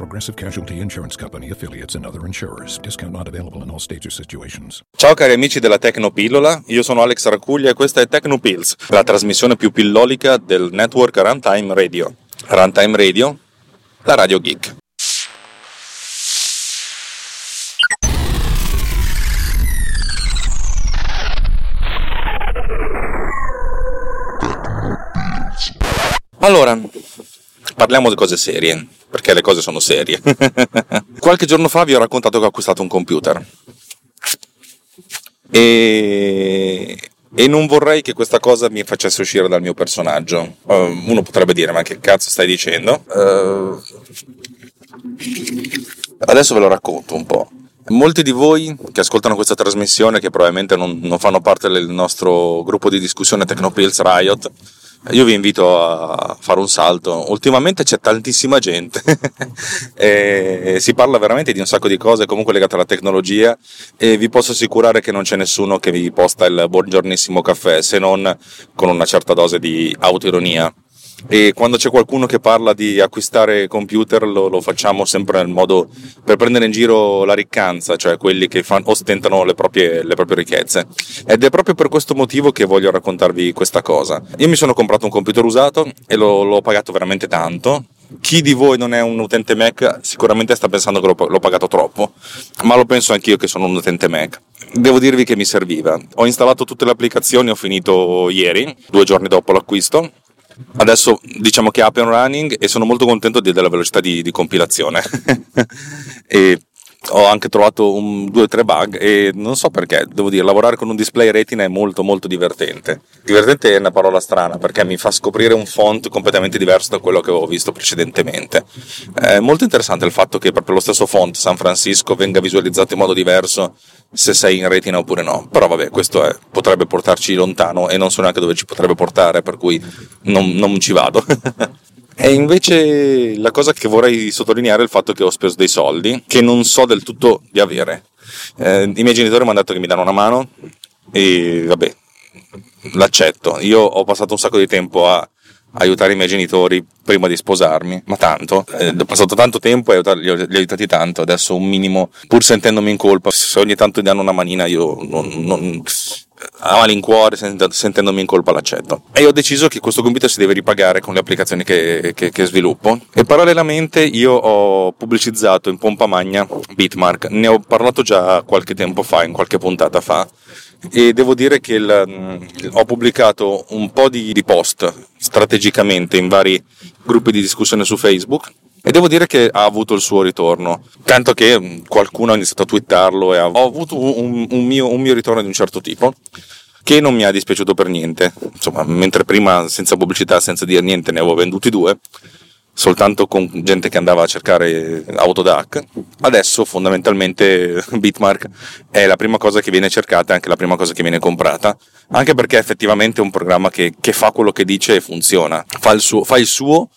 Progressive Casualty Insurance Company affiliates and other insurers. Discount not available in all states or situations. Ciao cari amici della Tecnopillola, io sono Alex Racuglia e questa è Tecnopills, la trasmissione più pillolica del network Runtime Radio. Runtime Radio, la radio geek. Allora, parliamo di cose serie, perché le cose sono serie. Qualche giorno fa vi ho raccontato che ho acquistato un computer. E, e non vorrei che questa cosa mi facesse uscire dal mio personaggio. Uh, uno potrebbe dire, ma che cazzo stai dicendo? Uh, adesso ve lo racconto un po'. Molti di voi che ascoltano questa trasmissione, che probabilmente non, non fanno parte del nostro gruppo di discussione Tecnopills Riot, io vi invito a fare un salto. Ultimamente c'è tantissima gente, si parla veramente di un sacco di cose comunque legate alla tecnologia e vi posso assicurare che non c'è nessuno che vi posta il buongiornissimo caffè se non con una certa dose di autoironia e quando c'è qualcuno che parla di acquistare computer lo, lo, facciamo sempre nel modo per prendere in giro la riccanza, cioè quelli che fan, ostentano le proprie, le proprie, ricchezze. Ed è proprio per questo motivo che voglio raccontarvi questa cosa. Io mi sono comprato un computer usato e lo, l'ho pagato veramente tanto. Chi di voi non è un utente Mac sicuramente sta pensando che l'ho, l'ho pagato troppo, ma lo penso anch'io che sono un utente Mac. Devo dirvi che mi serviva. Ho installato tutte le applicazioni, ho finito ieri, due giorni dopo l'acquisto Adesso diciamo che è up and running e sono molto contento della velocità di, di compilazione. e ho anche trovato un, due o tre bug e non so perché, devo dire, lavorare con un display retina è molto molto divertente. Divertente è una parola strana perché mi fa scoprire un font completamente diverso da quello che avevo visto precedentemente. È molto interessante il fatto che proprio lo stesso font San Francisco venga visualizzato in modo diverso se sei in retina oppure no. Però vabbè, questo è, potrebbe portarci lontano e non so neanche dove ci potrebbe portare, per cui non, non ci vado. E invece la cosa che vorrei sottolineare è il fatto che ho speso dei soldi che non so del tutto di avere. Eh, I miei genitori mi hanno detto che mi danno una mano e vabbè, l'accetto. Io ho passato un sacco di tempo a aiutare i miei genitori prima di sposarmi, ma tanto, eh, ho passato tanto tempo e li ho, li ho aiutati tanto, adesso un minimo, pur sentendomi in colpa, se ogni tanto mi danno una manina io non, non a malincuore, sentendomi in colpa l'accetto. E ho deciso che questo computer si deve ripagare con le applicazioni che, che, che, sviluppo. E parallelamente io ho pubblicizzato in pompa magna Bitmark, ne ho parlato già qualche tempo fa, in qualche puntata fa. E devo dire che il, mm, ho pubblicato un po' di, di post strategicamente in vari gruppi di discussione su Facebook e devo dire che ha avuto il suo ritorno, tanto che mm, qualcuno ha iniziato a twittarlo e ho avuto un, un, mio, un mio ritorno di un certo tipo che non mi ha dispiaciuto per niente. Insomma, mentre prima senza pubblicità, senza dire niente, ne avevo venduti due, soltanto con gente che andava a cercare Autodac, adesso fondamentalmente Bitmark è la prima cosa che viene cercata e anche la prima cosa che viene comprata, anche perché effettivamente è un programma che, che fa quello che dice e funziona, fa il suo, fa il suo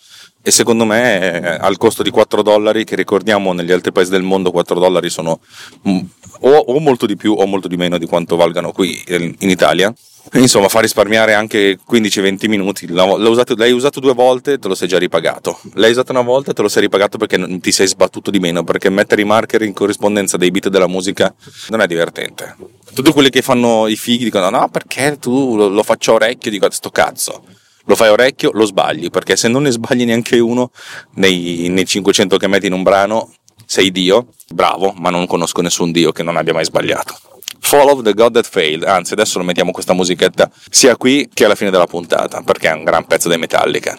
e secondo me eh, al costo di 4 dollari, che ricordiamo negli altri paesi del mondo 4 dollari sono mm, o, o, molto di più o molto di meno di quanto valgano qui in Italia. Insomma, fa risparmiare anche 15-20 minuti. Usato, l'hai usato due volte, te lo sei già ripagato. L'hai usato una volta, te lo sei ripagato perché ti sei sbattuto di meno. Perché mettere i marker in corrispondenza dei beat della musica non è divertente. Tutti quelli che fanno i fighi dicono: No, perché tu lo, lo faccio a orecchio? Dico: Sto cazzo lo fai orecchio, lo sbagli, perché se non ne sbagli neanche uno nei, nei 500 che metti in un brano, sei Dio, bravo, ma non conosco nessun Dio che non abbia mai sbagliato. Follow the God That Failed, anzi adesso lo mettiamo questa musichetta sia qui che alla fine della puntata, perché è un gran pezzo dei Metallica.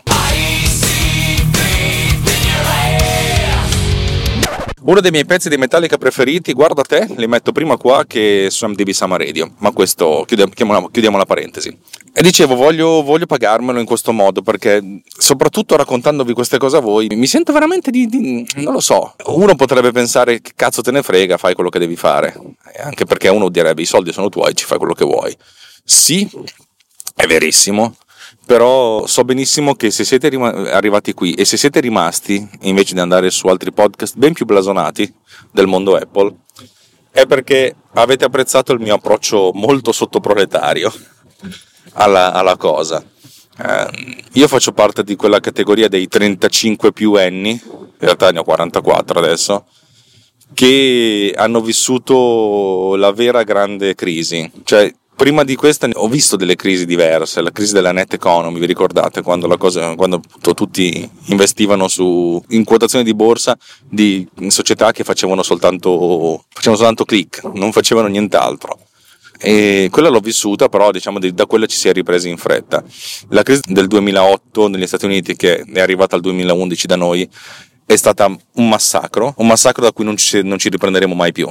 Uno dei miei pezzi di Metallica preferiti, guarda te, li metto prima qua che su MDB Summer Radio, ma questo chiudiamo, chiudiamo la parentesi. E dicevo, voglio, voglio, pagarmelo in questo modo perché, soprattutto raccontandovi queste cose a voi, mi sento veramente di, di, non lo so. Uno potrebbe pensare che cazzo te ne frega, fai quello che devi fare. Anche perché uno direbbe i soldi sono tuoi, ci fai quello che vuoi. Sì, è verissimo, però so benissimo che se siete arrivati qui e se siete rimasti invece di andare su altri podcast ben più blasonati del mondo Apple, è perché avete apprezzato il mio approccio molto sottoproletario alla, alla cosa. Eh, io faccio parte di quella categoria dei 35 più anni, in realtà ne ho 44 adesso, che hanno vissuto la vera grande crisi. Cioè, prima di questa ho visto delle crisi diverse, la crisi della net economy, vi ricordate quando, cosa, quando tutti investivano su, in quotazioni di borsa di società che facevano soltanto, facevano soltanto click, non facevano nient'altro. E quella l'ho vissuta, però diciamo da quella ci si è ripresi in fretta. La crisi del 2008 negli Stati Uniti, che è arrivata al 2011 da noi, è stata un massacro, un massacro da cui non ci, non ci riprenderemo mai più.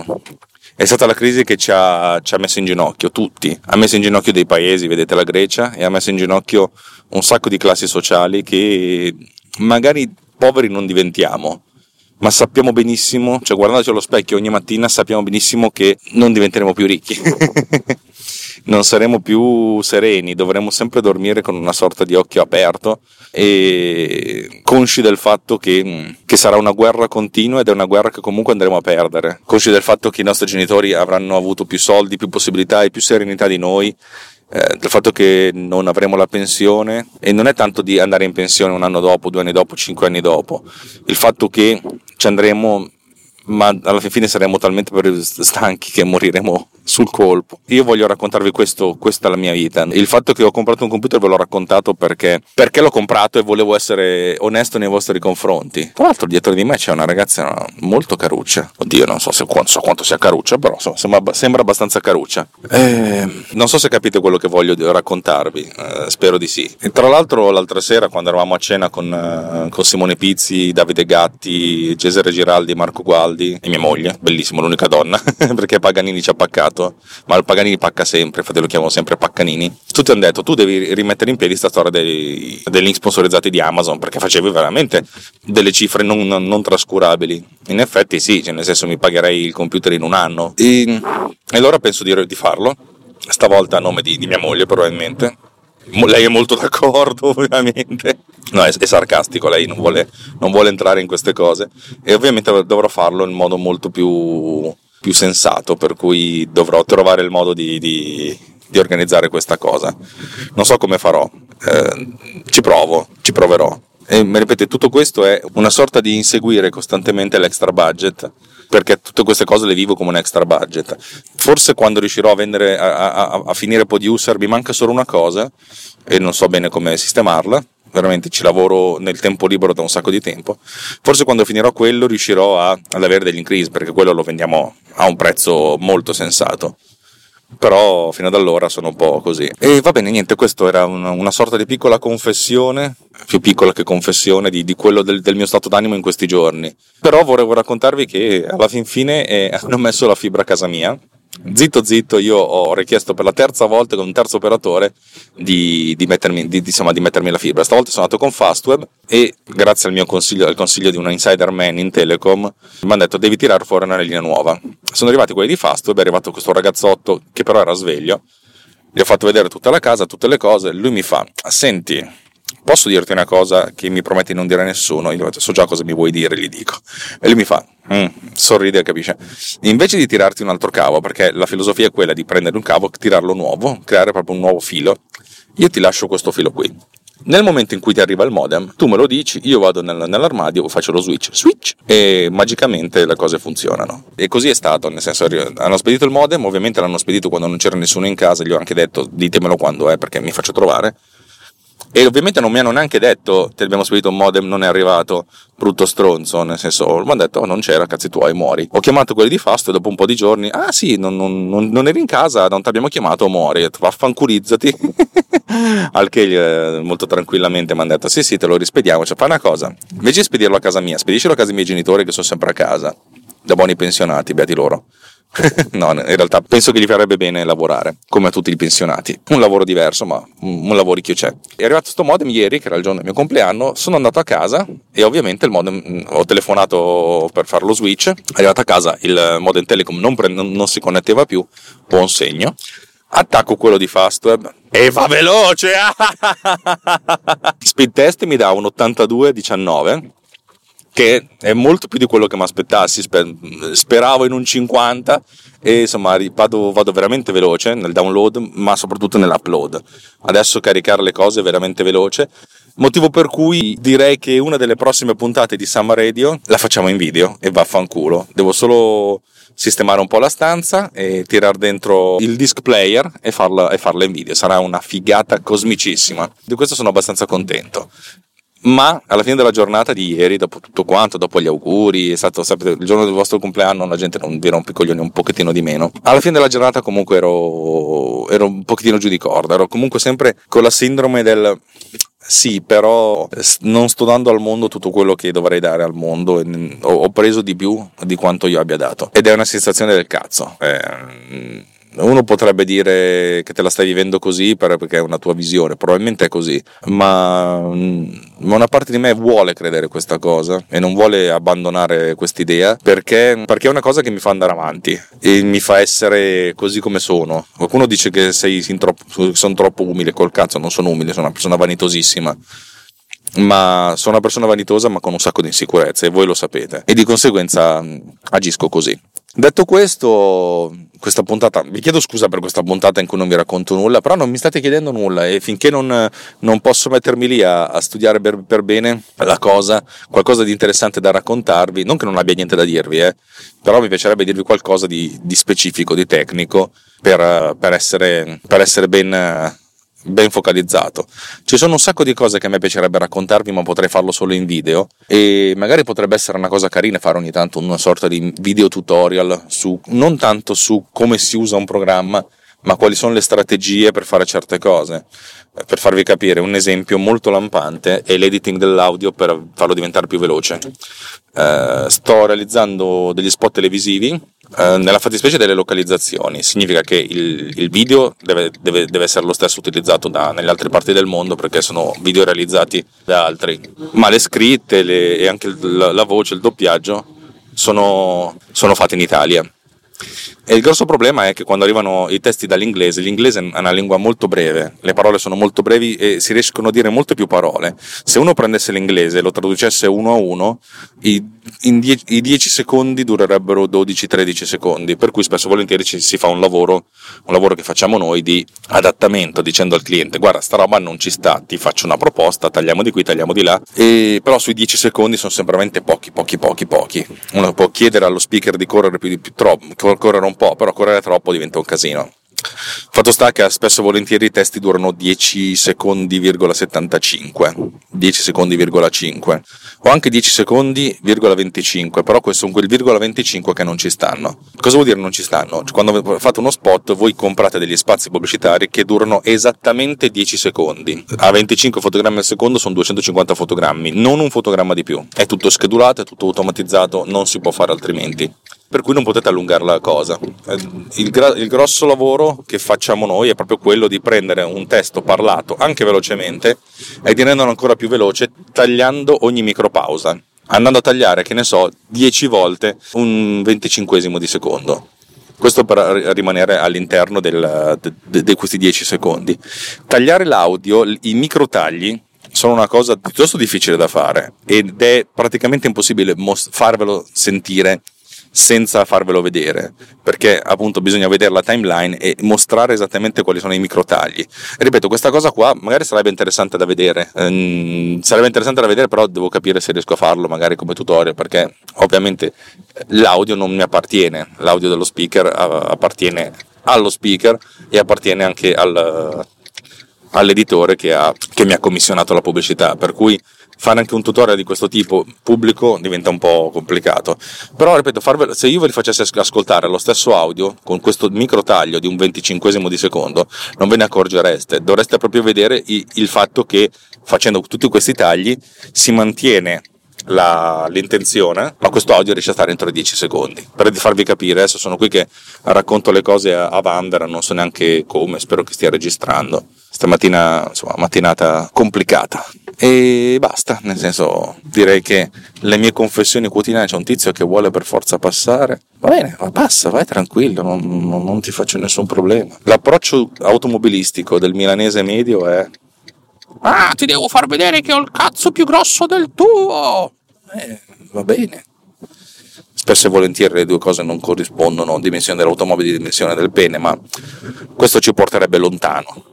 È stata la crisi che ci ha, ci ha, messo in ginocchio tutti, ha messo in ginocchio dei paesi, vedete la Grecia, e ha messo in ginocchio un sacco di classi sociali che magari poveri non diventiamo, ma sappiamo benissimo, cioè guardandoci allo specchio ogni mattina sappiamo benissimo che non diventeremo più ricchi. non saremo più sereni, dovremo sempre dormire con una sorta di occhio aperto e consci del fatto che, che, sarà una guerra continua ed è una guerra che comunque andremo a perdere, consci del fatto che i nostri genitori avranno avuto più soldi, più possibilità e più serenità di noi eh, del fatto che non avremo la pensione e non è tanto di andare in pensione un anno dopo, due anni dopo, cinque anni dopo, il fatto che ci andremo ma alla fine saremo talmente stanchi che moriremo sul colpo. Io voglio raccontarvi questo, questa è la mia vita. Il fatto che ho comprato un computer ve l'ho raccontato perché, perché l'ho comprato e volevo essere onesto nei vostri confronti. Tra l'altro dietro di me c'è una ragazza molto caruccia. Oddio, non so, se, non so quanto sia caruccia, però so, sembra, sembra, abbastanza caruccia. Eh, non so se capite quello che voglio raccontarvi, eh, spero di sì. E tra l'altro l'altra sera quando eravamo a cena con, eh, con Simone Pizzi, Davide Gatti, Cesare Giraldi, Marco Gualdi e mia moglie, bellissimo, l'unica donna, perché Paganini ci ha paccato ma il Paganini pacca sempre, infatti lo chiamano sempre Paccanini. Tutti hanno detto tu devi rimettere in piedi questa storia dei, link sponsorizzati di Amazon perché facevi veramente delle cifre non, non, non trascurabili. In effetti sì, cioè nel senso mi pagherei il computer in un anno. E, e allora penso di, di, farlo, stavolta a nome di, di mia moglie probabilmente. Lei è molto d'accordo, ovviamente. No, è, è sarcastico, lei non vuole, non vuole, entrare in queste cose. E ovviamente dovrò farlo in modo molto più più sensato, per cui dovrò trovare il modo di, di, di organizzare questa cosa. Non so come farò, eh, ci provo, ci proverò. E mi ripete, tutto questo è una sorta di inseguire costantemente l'extra budget perché tutte queste cose le vivo come un extra budget. Forse quando riuscirò a, vendere, a, a, a finire Producer mi manca solo una cosa e non so bene come sistemarla, veramente ci lavoro nel tempo libero da un sacco di tempo. Forse quando finirò quello riuscirò a, ad avere degli increase perché quello lo vendiamo a un prezzo molto sensato. Però fino ad allora sono un po' così. E va bene, niente, questa era una, una, sorta di piccola confessione, più piccola che confessione, di, di quello del, del, mio stato d'animo in questi giorni. Però volevo raccontarvi che alla fin fine eh, hanno messo la fibra a casa mia Zitto zitto, io ho richiesto per la terza volta con un terzo operatore di, di, mettermi, di, insomma, di mettermi, la fibra. Stavolta sono andato con Fastweb e grazie al mio consiglio, al consiglio di un insider man in Telecom, mi hanno detto devi tirare fuori una linea nuova. Sono arrivati quelli di Fastweb, è arrivato questo ragazzotto che però era sveglio, gli ho fatto vedere tutta la casa, tutte le cose, lui mi fa, senti, posso dirti una cosa che mi prometti di non dire a nessuno? Io so già cosa mi vuoi dire, gli dico. E lui mi fa, mm, sorride e capisce. Invece di tirarti un altro cavo, perché la filosofia è quella di prendere un cavo, tirarlo nuovo, creare proprio un nuovo filo, io ti lascio questo filo qui. Nel momento in cui ti arriva il modem, tu me lo dici, io vado nel, nell'armadio, faccio lo switch, switch, e magicamente le cose funzionano. E così è stato, nel senso, hanno spedito il modem, ovviamente l'hanno spedito quando non c'era nessuno in casa, gli ho anche detto, ditemelo quando è, perché mi faccio trovare e ovviamente non mi hanno neanche detto ti abbiamo spedito un modem, non è arrivato, brutto stronzo, nel senso, mi hanno detto oh, non c'era, cazzi tuoi, muori. Ho chiamato quelli di Fast e dopo un po' di giorni, ah sì, non, non, non, non eri in casa, non ti abbiamo chiamato, muori, vaffancurizzati. Al che molto tranquillamente mi hanno detto sì sì te lo rispediamo, cioè fai una cosa, invece di spedirlo a casa mia, spediscilo a casa dei miei genitori che sono sempre a casa da buoni pensionati, beati loro. no, in realtà penso che gli farebbe bene lavorare, come a tutti i pensionati. Un lavoro diverso, ma un, un lavoricchio c'è. È arrivato questo modem ieri, che era il giorno del mio compleanno, sono andato a casa e ovviamente il modem, mm, ho telefonato per fare lo switch, è arrivato a casa, il modem Telecom non, pre- non si connetteva più, buon segno. Attacco quello di Fastweb e va veloce! Speed test mi dà un 82-19 che è molto più di quello che mi aspettassi. Speravo in un 50 e insomma vado, vado, veramente veloce nel download, ma soprattutto nell'upload. Adesso caricare le cose è veramente veloce. Motivo per cui direi che una delle prossime puntate di Summer Radio la facciamo in video e vaffanculo. Devo solo sistemare un po' la stanza e tirare dentro il disc player e farla, e farla in video. Sarà una figata cosmicissima. Di questo sono abbastanza contento ma alla fine della giornata di ieri, dopo tutto quanto, dopo gli auguri, è stato sapete, il giorno del vostro compleanno, la gente non vi rompe i coglioni un pochettino di meno. Alla fine della giornata comunque ero, ero un pochettino giù di corda, ero comunque sempre con la sindrome del sì, però non sto dando al mondo tutto quello che dovrei dare al mondo, ho preso di più di quanto io abbia dato. Ed è una sensazione del cazzo. Eh, uno potrebbe dire che te la stai vivendo così perché è una tua visione, probabilmente è così, ma, mm, ma una parte di me vuole credere questa cosa e non vuole abbandonare quest'idea perché, perché, è una cosa che mi fa andare avanti e mi fa essere così come sono. Qualcuno dice che sei, sono troppo umile, col cazzo non sono umile, sono una persona vanitosissima ma sono una persona vanitosa ma con un sacco di insicurezze e voi lo sapete e di conseguenza mm, agisco così. Detto questo, questa puntata, vi chiedo scusa per questa puntata in cui non vi racconto nulla, però non mi state chiedendo nulla e finché non, non posso mettermi lì a, a studiare per, per, bene la cosa, qualcosa di interessante da raccontarvi, non che non abbia niente da dirvi, eh, però mi piacerebbe dirvi qualcosa di, di specifico, di tecnico, per, per, essere, per essere ben ben focalizzato. Ci sono un sacco di cose che a me piacerebbe raccontarvi, ma potrei farlo solo in video. E magari potrebbe essere una cosa carina fare ogni tanto una sorta di video tutorial su non tanto su come si usa un programma, ma quali sono le strategie per fare certe cose. Per farvi capire, un esempio molto lampante è l'editing dell'audio per farlo diventare più veloce. Uh, sto realizzando degli spot televisivi Uh, nella fattispecie delle localizzazioni significa che il, il video deve, deve, deve, essere lo stesso utilizzato da, nelle altre parti del mondo perché sono video realizzati da altri, ma le scritte le, e anche la, la, voce, il doppiaggio sono, sono fatti in Italia. E il grosso problema è che quando arrivano i testi dall'inglese, l'inglese è una lingua molto breve, le parole sono molto brevi e si riescono a dire molte più parole. Se uno prendesse l'inglese e lo traducesse uno a uno, i, die- i 10 secondi durerebbero 12-13 secondi, per cui spesso e volentieri ci si fa un lavoro, un lavoro che facciamo noi di adattamento, dicendo al cliente guarda sta roba non ci sta, ti faccio una proposta, tagliamo di qui, tagliamo di là, e, però sui 10 secondi sono sempre veramente pochi, pochi, pochi, pochi. Uno può chiedere allo speaker di correre più, più troppo, correre un un po', però correre troppo diventa un casino. Fatto sta che spesso e volentieri i testi durano 10 secondi,75, 10 secondi,5 o anche 10 secondi,25, però questo sono quel virgola 25 che non ci stanno. Cosa vuol dire non ci stanno? Cioè, quando fate uno spot voi comprate degli spazi pubblicitari che durano esattamente 10 secondi. A 25 fotogrammi al secondo sono 250 fotogrammi, non un fotogramma di più. È tutto schedulato, è tutto automatizzato, non si può fare altrimenti per cui non potete allungare la cosa. Eh, il, gra- il, grosso lavoro che facciamo noi è proprio quello di prendere un testo parlato anche velocemente e di renderlo ancora più veloce tagliando ogni micropausa, andando a tagliare, che ne so, 10 volte un venticinquesimo di secondo. Questo per rimanere all'interno del, de, de questi 10 secondi. Tagliare l'audio, i microtagli sono una cosa piuttosto difficile da fare ed è praticamente impossibile most- farvelo sentire senza farvelo vedere, perché appunto bisogna vedere la timeline e mostrare esattamente quali sono i microtagli. Ripeto, questa cosa qua magari sarebbe interessante da vedere, ehm, sarebbe interessante da vedere, però devo capire se riesco a farlo magari come tutorial, perché ovviamente l'audio non mi appartiene, l'audio dello speaker appartiene allo speaker e appartiene anche al, all'editore che, ha, che mi ha commissionato la pubblicità, per cui fare anche un tutorial di questo tipo pubblico diventa un po' complicato. Però, ripeto, farvelo, se io ve li facessi ascoltare lo stesso audio con questo micro taglio di un venticinquesimo di secondo, non ve ne accorgereste. Dovreste proprio vedere il fatto che facendo tutti questi tagli si mantiene la, l'intenzione, ma questo audio riesce a stare entro 10 secondi. Per farvi capire, adesso sono qui che racconto le cose a, a Vandera, non so neanche come, spero che stia registrando. Stamattina, insomma, mattinata complicata. E basta, nel senso, direi che le mie confessioni quotidiane c'è un tizio che vuole per forza passare. Va bene, passa, vai tranquillo, non, non, non ti faccio nessun problema. L'approccio automobilistico del milanese medio è Ah, ti devo far vedere che ho il cazzo più grosso del tuo! Eh, va bene. Spesso e volentieri le due cose non corrispondono, dimensione dell'automobile e dimensione del pene, ma questo ci porterebbe lontano.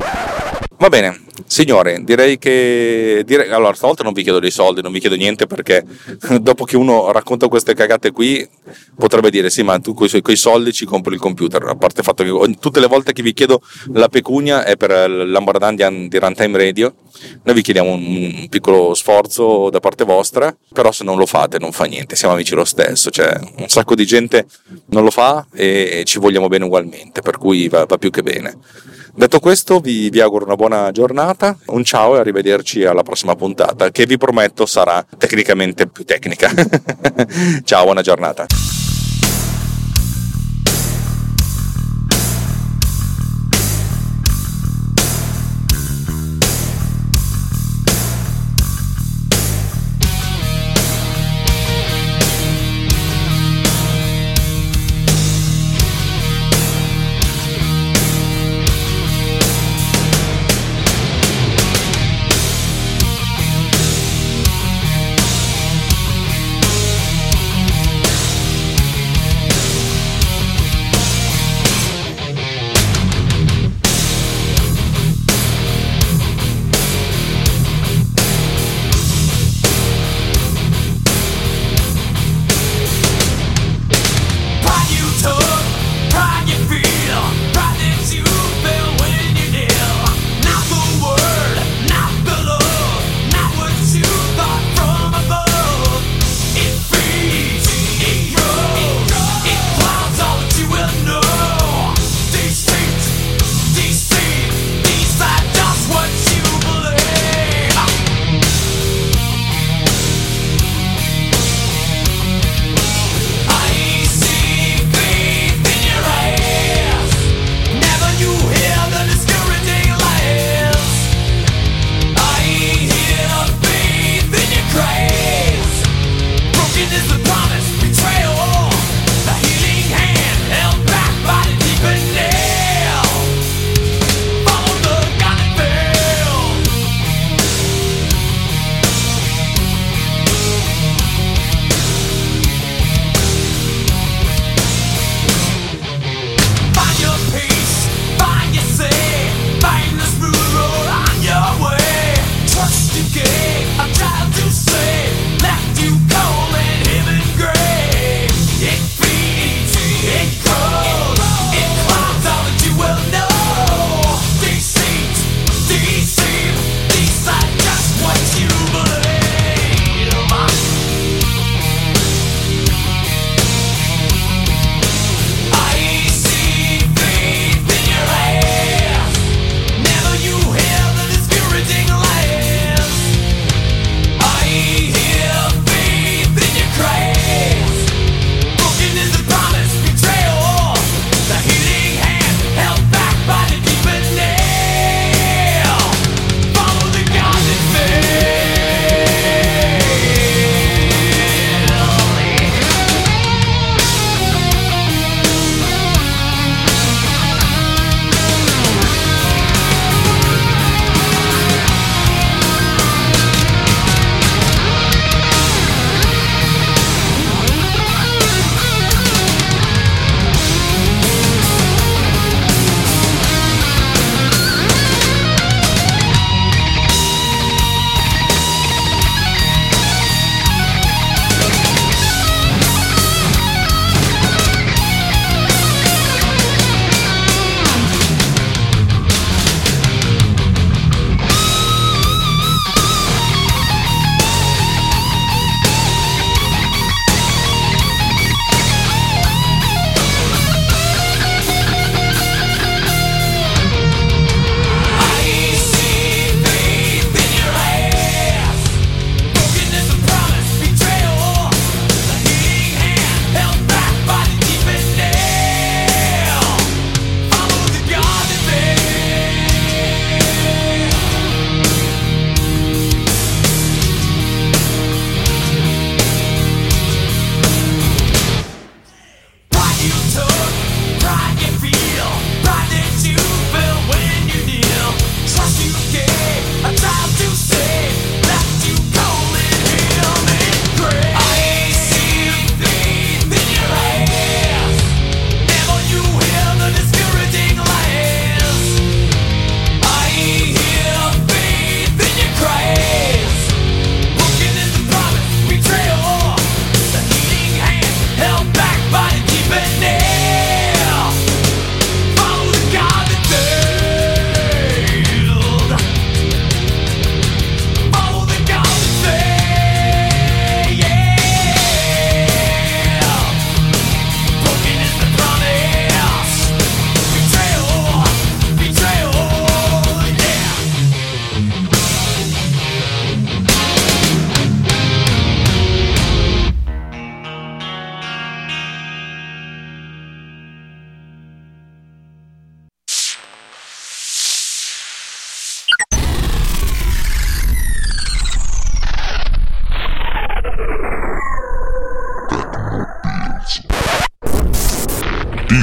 Va bene, signore, direi che. Direi, allora, stavolta non vi chiedo dei soldi, non vi chiedo niente perché dopo che uno racconta queste cagate qui, potrebbe dire: Sì, ma tu con i soldi ci compri il computer. A parte il fatto che tutte le volte che vi chiedo la pecunia è per l'Ambardandia di Runtime Radio. Noi vi chiediamo un piccolo sforzo da parte vostra, però se non lo fate non fa niente, siamo amici lo stesso. Cioè, un sacco di gente non lo fa e ci vogliamo bene ugualmente, per cui va, va più che bene. Detto questo, vi, vi, auguro una buona giornata, un ciao e arrivederci alla prossima puntata, che vi prometto sarà tecnicamente più tecnica. ciao, buona giornata.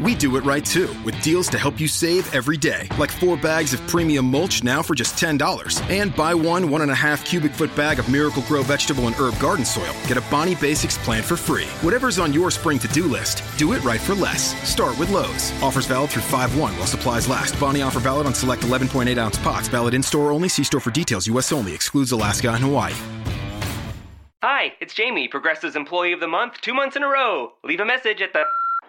We do it right too, with deals to help you save every day, like four bags of premium mulch now for just $10. And buy one one and a half cubic foot bag of Miracle Grow vegetable and herb garden soil. Get a Bonnie Basics plant for free. Whatever's on your spring to do list, do it right for less. Start with Lowe's. Offers valid through 5 1 while supplies last. Bonnie offer valid on select 11.8 ounce pots. Valid in store only. See store for details. U.S. only. Excludes Alaska and Hawaii. Hi, it's Jamie, Progressive's Employee of the Month, two months in a row. Leave a message at the.